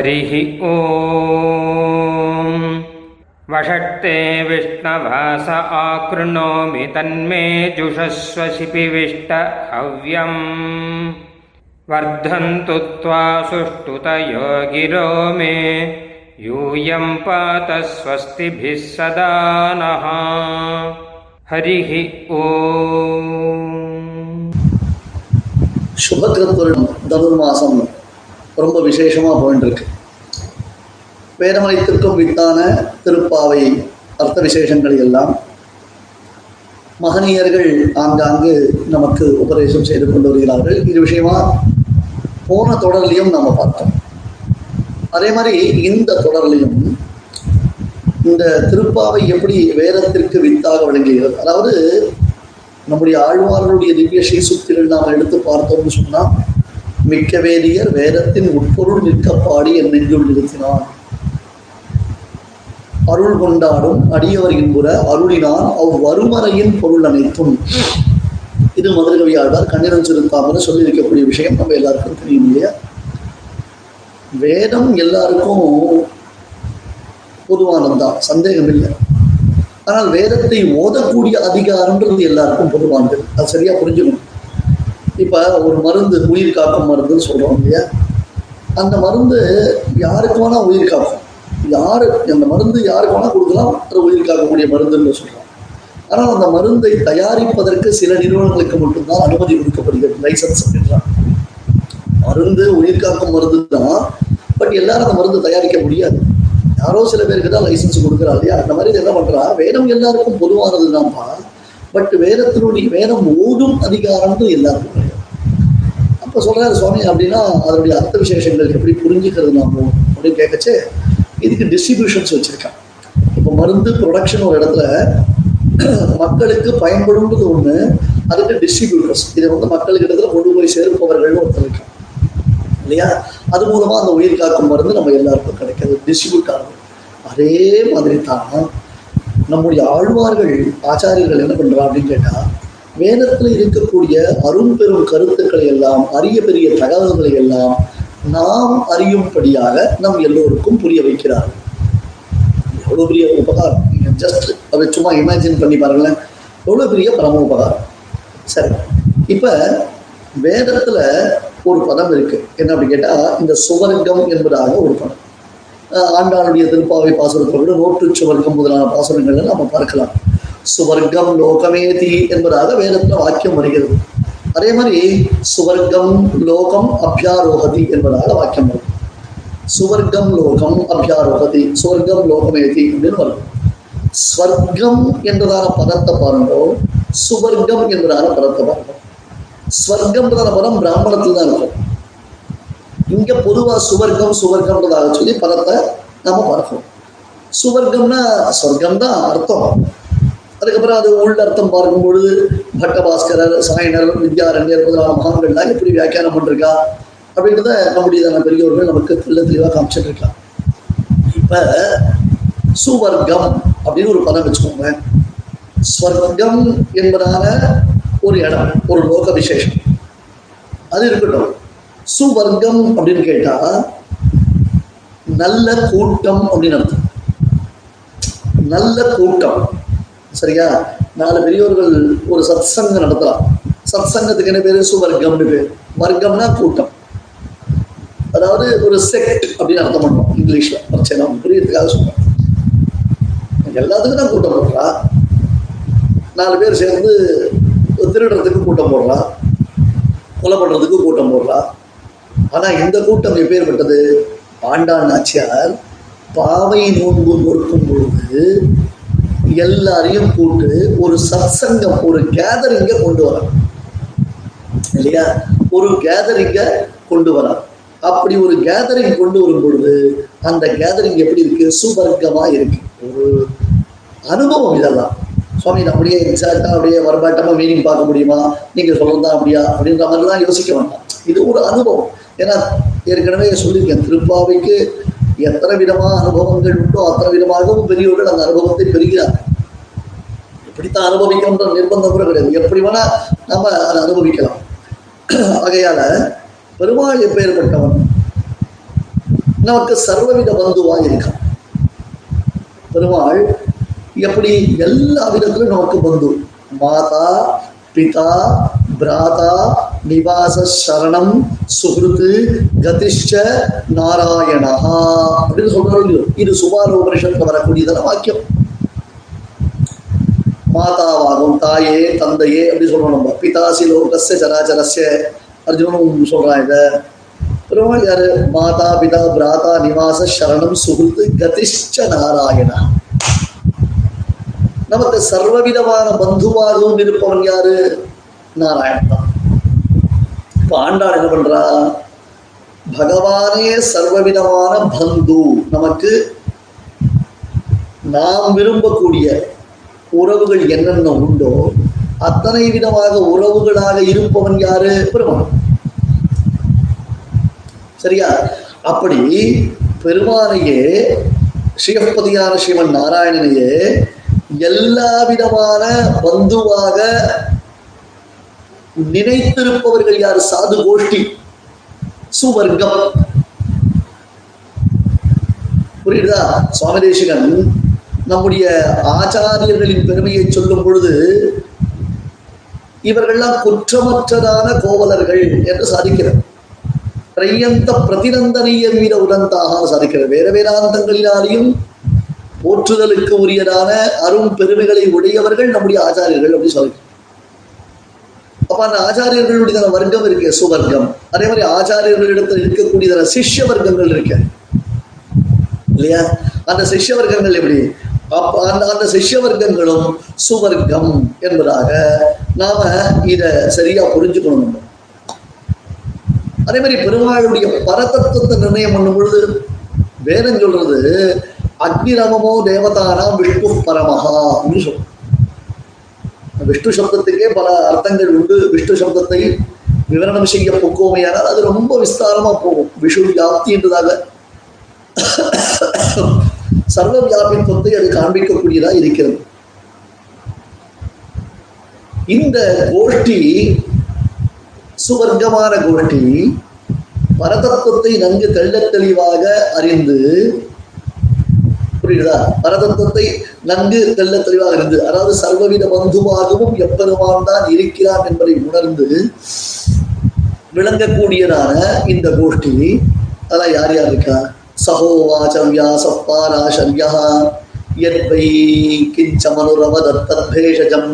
हरिः ॐ वषट्ते विष्णवास आकृणोमि तन्मे जुषस्वशिपिविष्ट हव्यम्। वर्धन्तु त्वा सुष्ठुतयो गिरो मे, यूयं पात स्वस्तिभिः सदा नः। हरिः ॐ शुभकृत्पुरुषं धनुर्मासम् ரொம்ப விசேஷமாக போயிட்டு இருக்கு. வேதமலைத்திற்கும் வித்தான திருப்பாவை அர்த்த விசேஷங்கள் எல்லாம் மகனியர்கள் ஆங்காங்கு நமக்கு உபதேசம் செய்து கொண்டு வருகிறார்கள். இது விஷயமா போன தொடர்லையும் நாம் பார்த்தோம். அதே மாதிரி இந்த தொடர்லையும் இந்த திருப்பாவை எப்படி வேதத்திற்கு வித்தாக விளங்குகிறது? அதாவது நம்முடைய ஆழ்வார்களுடைய திவ்ய ஸ்ரீசுத்திகள் நாம் எடுத்து பார்த்தோம்னு சொன்னால் மிக்க வேதியர் வேதத்தின் உட்பொருள் நிற்க பாடி என் நெஞ்சுள் நிறுத்தினான். அருள் கொண்டாடும் அடியவர் இன்புற அருளினான் அவ்வறுமறையின் பொருள் அனைத்தும். இது மதுரகவி ஆழ்வார் கண்ணிரம் சிறுத்தாமல் சொல்லியிருக்கக்கூடிய விஷயம் நம்ம எல்லாருக்கும் தெரியும் இல்லையா? வேதம் எல்லாருக்கும் பொதுவானதுதான் சந்தேகம் இல்லை ஆனால் வேதத்தை ஓதக்கூடிய அதிகாரம்ன்றது எல்லாருக்கும் பொதுவானது. அது சரியா புரிஞ்சுக்கணும். இப்போ ஒரு மருந்து உயிர் காக்கும் மருந்துன்னு சொல்கிறோம் இல்லையா? அந்த மருந்து யாருக்கு வேணால் உயிர் காக்கும். யாரு அந்த மருந்து யாருக்கு வேணால் கொடுக்கலாம் அது உயிர் காக்கக்கூடிய மருந்துன்னு சொல்கிறோம் ஆனால் அந்த மருந்தை தயாரிப்பதற்கு சில நிறுவனங்களுக்கு மட்டும்தான் அனுமதி கொடுக்கப்படுகிறது லைசன்ஸ் அப்படின்றாங்க. மருந்து உயிர் காக்கும் மருந்து தான் பட் எல்லாரும் அந்த மருந்து தயாரிக்க முடியாது. யாரோ சில பேருக்கு தான் லைசன்ஸ் கொடுக்குறா இல்லையா? அந்த மாதிரி என்ன பண்ணுறா வேதம் எல்லாருக்கும் பொதுவானது தான்ப்பா பட் வேதத்தினுடைய வேதம் ஓதும் அதிகாரம்னு எல்லாருக்கும் இப்போ அப்போ சொல்றாரு சுவாமி அப்படின்னா அதனுடைய அர்த்த விசேஷங்கள் எப்படி புரிஞ்சுக்கிறது நம்ம? அப்படின்னு கேட்கச்சு இதுக்கு டிஸ்ட்ரிபியூஷன்ஸ் வச்சுருக்கான். இப்போ மருந்து ப்ரொடக்ஷன் ஒரு இடத்துல மக்களுக்கு பயன்படும்ன்றது ஒண்ணு அதுக்கு டிஸ்ட்ரிபியூட்டர்ஸ் இதை வந்து மக்களுக்கு இடத்துல கொண்டு போய் சேர்ப்பவர்கள் ஒருத்தர் இருக்கான் இல்லையா? அது மூலமா அந்த உயிர் காக்கும் மருந்து நம்ம எல்லாருக்கும் கிடைக்காது. டிஸ்ட்ரிபியூட் ஆகும் அதே மாதிரி தான் நம்முடைய ஆழ்வார்கள் ஆச்சாரியர்கள் என்ன பண்றா அப்படின்னு கேட்டா வேதத்தில் இருக்கக்கூடிய அரும்பெரும் கருத்துக்களை எல்லாம் அரிய பெரிய தகவல்களை எல்லாம் நாம் அறியும்படியாக நம் எல்லோருக்கும் புரிய வைக்கிறார்கள். எவ்வளவு பெரிய உபகாரம். நீங்க ஜஸ்ட் அதை சும்மா இமேஜின் பண்ணி பாருங்களேன். எவ்வளவு பெரிய பரம உபகாரம். சரி. இப்ப வேதத்துல ஒரு பதம் இருக்கு. என்ன அப்படி கேட்டா இந்த சுவர்க்கம் என்பதாக ஒரு பதம். ஆண்டாளுடைய திருப்பாவை பாசுரத்தை விட நோட்டு சுவர்க்கம் முதலான பாசுரங்கள்ல நம்ம பார்க்கலாம். சுவர்க்கம் லோகமேதி என்பதாக வேதத்துல வாக்கியம் வருகிறது அதே மாதிரி சுவர்க்கம் லோகம் அபியாரோகதி என்பதாக வாக்கியம் வரும் சுவர்க்கம் லோகம் அபியாரோகதி சுவர்க்கம் லோகமேதி அப்படின்னு வரும் ஸ்வர்க்கம் என்றதான பதத்தை பாருங்கோ சுவர்க்கம் என்பதான பதத்தை பாருங்க ஸ்வர்க்கம்ன்றதான பதம் பிராமணத்தில் தான் இருக்கும் இங்க பொதுவா சுவர்க்கம் சுவர்க்கம்ன்றதாக சொல்லி பதத்தை நம்ம பார்க்கணும் சுவர்க்கம்னா சொர்க்கம் தான் அர்த்தம் அதுக்கப்புறம் அது உள்ள அர்த்தம் பார்க்கும் பொழுது பட்டபாஸ்கரர் சாயனர் வித்யாரண்யர் முதலான மகான்கள்லாம் எப்படி வியாக்கியானம் பண்ணிருக்கா? அப்படின்றத நம்முடைய பெரியவர்கள் நமக்கு தெல்ல தெளிவாக காமிச்சிட்டு இருக்கலாம் இப்ப சுவர்க்கம் அப்படின்னு ஒரு பதம் வச்சுக்கோங்க ஸ்வர்க்கம் என்பதான ஒரு இடம் ஒரு லோக விசேஷம் அது இருக்கட்டும். சுவர்க்கம் அப்படின்னு கேட்டா நல்ல கூட்டம் அப்படின்னு அர்த்தம். நல்ல கூட்டம். சரியா? நாலு பெரியோர்கள் ஒரு சத்சங்கம் நடத்தலாம். சத்சங்கத்துக்கு என்ன பேரு? சுவர்க்கம்னு பேர். வர்க்கம்னா கூட்டம். அதாவது ஒரு செக்ட் அப்படின்னு அர்த்தம் பண்ணுவோம். இங்கிலீஷ்ல. பிரச்சனை புரியறதுக்காக சொல்றேன் எல்லாத்துக்கும் தான் கூட்டம் போடுறா. நாலு பேர் சேர்ந்து திருடுறதுக்கு கூட்டம் போடுறா. கொலை பண்றதுக்கு கூட்டம் போடுறா. ஆனா இந்த கூட்டம் எப்பேற்பட்டது ஆண்டான் நாச்சியார் பாவை நோன்பு நோக்கும் பொழுது எல்லாரையும் கூட்டு ஒரு சத்சங்கம் ஒரு கேதரிங்க கொண்டு வர இல்லையா? ஒரு கேதரிங்க கொண்டு வர அப்படி ஒரு கேதரிங் கொண்டு வரும் பொழுது அந்த கேதரிங் எப்படி இருக்கு? சுவர்க்கமா இருக்கு. ஒரு அனுபவம் இதெல்லாம். சுவாமி அப்படியே எக்ஸாக்டா அப்படியே வரபாட்டமா மீனிங் பார்க்க முடியுமா? நீங்க சொல்றதா அப்படியா? அப்படின்ற மாதிரி தான் யோசிக்க வேண்டாம். இது ஒரு அனுபவம். ஏன்னா ஏற்கனவே சொல்லியிருக்கேன் திருப்பாவைக்கு எத்தனை விதமான அனுபவங்கள் உண்டோ அத்தனை விதமாகவும் பெரியவர்கள் அந்த அனுபவத்தை பெறுகிறார்கள். இப்படித்தான் அனுபவிக்கணும்ன்ற நிர்பந்தம் கூட கிடையாது. எப்படி வேணா நம்ம அதை அனுபவிக்கலாம். ஆகையால பெருமாள் எப்பேற்பட்டவன்? நமக்கு சர்வவித பந்துவாக இருக்கான். பெருமாள் எப்படி எல்லா விதத்திலும் நமக்கு பந்து. மாதா பிதா பிராதா நிவாச சரணம் சுகிருத்து கதிஷ்ட நாராயணா அப்படின்னு சொல்றோம் இல்லையோ? இது சுபார உபனிஷத்துல வரக்கூடியதான வாக்கியம். மாதாவாகும் தாயே தந்தையே அப்படின்னு சொல்றோம் நம்ம. பிதாசி லோகச சராச்சரஸ்ய. அர்ஜுனும் சொல்றான் இத. பெருமாள் யாரு? மாதா பிதா பிராதா நிவாச சரணம் சுகிருத்து கதிஷ்ட நாராயணா. நமக்கு சர்வவிதமான பந்துவாகவும் இருப்பவன் யாரு? நாராயணன் இப்ப ஆண்டாள் என்ன பண்றா? பகவானே சர்வவிதமான பந்து. நமக்கு நாம் விரும்பக்கூடிய உறவுகள் என்னென்ன உண்டோ அத்தனை விதமாக உறவுகளாக இருப்பவன் யாரு? பெருமான் சரியா? அப்படி பெருமானையே ஸ்ரீபதியான ஸ்ரீமன் நாராயணனையே எல்லா விதமான பந்துவாக நினைத்திருப்பவர்கள் யார்? சாது கோஷ்டி. சுவர்க்கம். புரியுதா? சுவாமி தேசிகன் நம்முடைய ஆச்சாரியர்களின் பெருமையை சொல்லும் பொழுது இவர்கள்லாம் குற்றமற்றதான கோவலர்கள் என்று சாதிக்கிறார். திரையந்த பிரதிநந்தனீய வீர உடந்தாக சாதிக்கிறார். வேற வேதாந்தங்களினாலையும் போற்றுதலுக்கு உரியதான அரும் பெருமைகளை உடையவர்கள் நம்முடைய ஆச்சாரியர்கள் அப்படி சொல்லிக்கிறோம் அப்ப அந்த ஆச்சாரியர்களுடைய வர்க்கம் இருக்கு சுவர்க்கம். அதே மாதிரி ஆச்சாரியர்களிடத்தில் இருக்கக்கூடியதான சிஷ்ய வர்க்கங்கள் இருக்கு. இல்லையா? அந்த சிஷ்ய வர்க்கங்கள் எப்படி? அப்ப அந்த அந்த சிஷ்ய வர்க்கங்களும் சுவர்க்கம் என்பதாக நாம இத சரியா புரிஞ்சுக்கணும் அதே மாதிரி பெருமாளுடைய பரதத்துவத்தை நிர்ணயம் பண்ணும் பொழுது வேதம் சொல்றது அக்னிரமமோ தேவதானாம் விஷ்ணு பரமஹா அப்படின்னு சொல்றோம். விஷ்ணு சப்தத்துக்கே பல அர்த்தங்கள் உண்டு. விஷ்ணு சப்தத்தை விவரணம் செய்ய போக்குவோமையானால் அது ரொம்ப விஸ்தாரமா போகும். விஷு வியாப்தி என்றதாக சர்வ வியாபித்துவத்தை அது காண்பிக்கக்கூடியதா இருக்கிறது. இந்த கோஷ்டி சுவர்க்கமான கோஷ்டி பரதத்துவத்தை நன்கு தெள்ள தெளிவாக அறிந்து புரியுதா? பரதத்துவத்தை நன்கு தெல்ல தெளிவாக இருந்து அதாவது சர்வவித பந்துவாகவும் எப்பெருமான் தான் இருக்கிறான் என்பதை உணர்ந்து விளங்கக்கூடியதான இந்த கோஷ்டி. அதெல்லாம் யார் யார் இருக்கா? சகோவாச்சவ்யா சப்பாராசல்யா என்பை கிஞ்ச மனுரவதத்தத்பேஷஜம்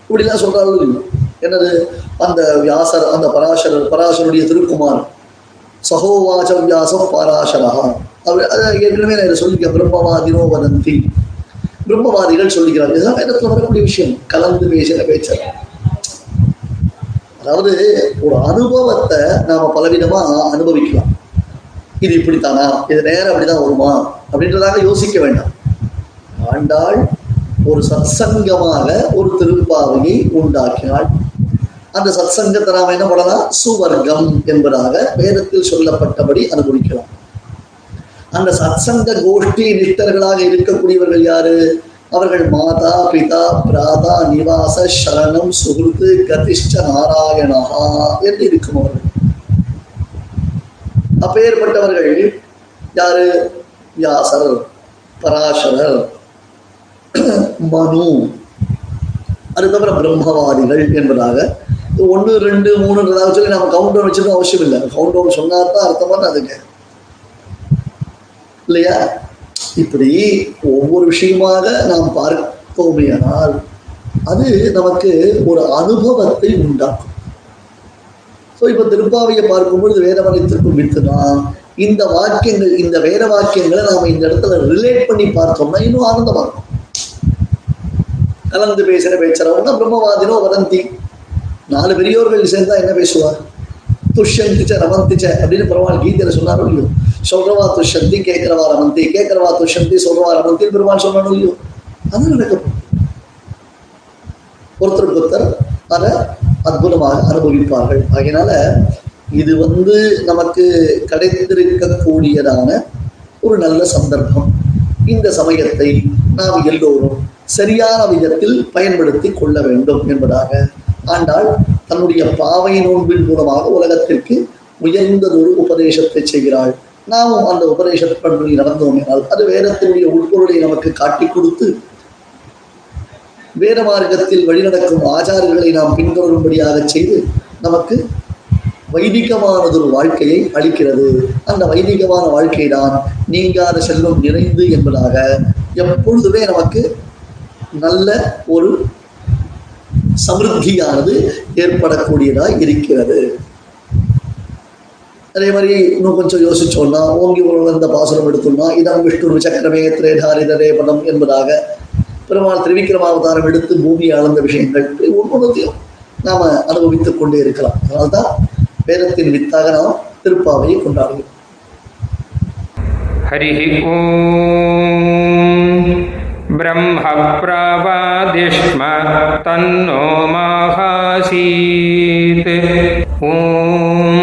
இப்படிலாம் சொல்றாங்க என்னது? அந்த வியாசர் அந்த பராசரர் பராசருடைய திருக்குமார். சகோவாச்சம் வியாசம் அவர் அதை ஏற்கனவே நான் சொல்லிக்க பிரம்மவாதினோ வதந்தி. பிரம்மவாதிகள் சொல்லிக்கிறார் இதுதான் வேதத்தில் வரக்கூடிய விஷயம். கலந்து பேசின பேச்சர். அதாவது ஒரு அனுபவத்தை நாம பலவிதமா அனுபவிக்கலாம். இது இப்படித்தானா? இது நேரம் அப்படிதான் வருமா? அப்படின்றதாக யோசிக்க வேண்டாம். ஆண்டாள் ஒரு சத்சங்கமாக ஒரு திருப்பாவையை உண்டாக்கினாள். அந்த சத்சங்கத்தை நாம் என்ன பண்ணலாம்? சுவர்க்கம் என்பதாக வேதத்தில் சொல்லப்பட்டபடி அனுபவிக்கலாம். அந்த சத்சங்க கோஷ்டி நித்தர்களாக இருக்கக்கூடியவர்கள் யாரு? அவர்கள் மாதா பிதா பிராதா நிவாச சரணம் சுகிருத்து கதிஷ்ட நாராயணா என்று இருக்கும் அவர்கள். அப்பேற்பட்டவர்கள் யாரு? வியாசர் பராசரர் மனு அது தவிர பிரம்மவாதிகள் என்பதாக. ஒன்று ரெண்டு மூணுன்றதாக சொல்லி நம்ம கவுண்ட் டவுன் அவசியம் இல்லை. கவுண்ட் டவுன் சொன்னா தான் அர்த்தமான அதுக்கு இல்லையா? இப்படி ஒவ்வொரு விஷயமாக நாம் பார்த்தோமேயானால் அது நமக்கு ஒரு அனுபவத்தை உண்டாக்கும். ஸோ இப்போ திருப்பாவையை பார்க்கும்பொழுது பொழுது வேதவனத்திற்கும் வித்துனா இந்த வாக்கியங்கள் இந்த வேத வாக்கியங்களை நாம இந்த இடத்துல ரிலேட் பண்ணி பார்த்தோம்னா இன்னும் ஆனந்தமா இருக்கும். கலந்து பேசுகிற பேச்சுறவங்க பிரம்மவாதினோ வதந்தி. நாலு பெரியோர்கள் சேர்ந்தா என்ன பேசுவார்? துஷ்யந்திச்ச ரமந்திச்ச அப்படின்னு பெருமாள் கீதையில சொன்னாரோ இல்லையோ? சொல்றவா துஷந்தி கேட்கிறவா ரமந்தி? கேட்கிறவா துஷந்தி சொல்றவா ரமந்தி? பெருமாள் சொல்லணும் இல்லையோ அது நடக்கும். ஒருத்தர் ஒருத்தர் அதை அற்புதமாக அனுபவிப்பார்கள். ஆகையினால இது வந்து நமக்கு கிடைத்திருக்கக்கூடியதான ஒரு நல்ல சந்தர்ப்பம். இந்த சமயத்தை நாம் எல்லோரும் சரியான விதத்தில் பயன்படுத்தி கொள்ள வேண்டும் என்பதாக ஆண்டாள் தன்னுடைய பாவை நோன்பின் மூலமாக உலகத்திற்கு உயர்ந்ததொரு உபதேசத்தை செய்கிறாள். நாமும் அந்த உபநிஷத் பண்பில் நடந்தோம் என்றால் அது வேதத்தினுடைய உட்பொருளை நமக்கு காட்டி கொடுத்து வேத மார்க்கத்தில் வழிநடக்கும் ஆச்சாரங்களை நாம் பின்தொடரும்படியாக செய்து நமக்கு வைதிகமானதொரு வாழ்க்கையை அளிக்கிறது. அந்த வைதிகமான வாழ்க்கை தான் நீங்காத செல்வம் நிறைந்து என்பதாக எப்பொழுதுமே நமக்கு நல்ல ஒரு சமிருத்தியானது ஏற்படக்கூடியதாக இருக்கிறது. அதே மாதிரி இன்னும் கொஞ்சம் யோசிச்சோம்னா ஓங்கி உணர்ந்த பாசுரம் எடுத்தோம்னா இதம் விஷ்ணு சக்கரமே திரேதாரிதரே பதம் என்பதாக பெருமாள் திரிவிக்ரமாவதாரம் எடுத்து பூமியை அளந்த விஷயங்கள் ஒவ்வொன்றையும் நாம் அனுபவித்துக் கொண்டே இருக்கலாம் அதனால்தான் வேதத்தின் வித்தாக நாம் திருப்பாவையை கொண்டாடுகிறோம் हरिः ॐ ब्रह्मप्रवादिष्म तन्नो माहासीत् ॐ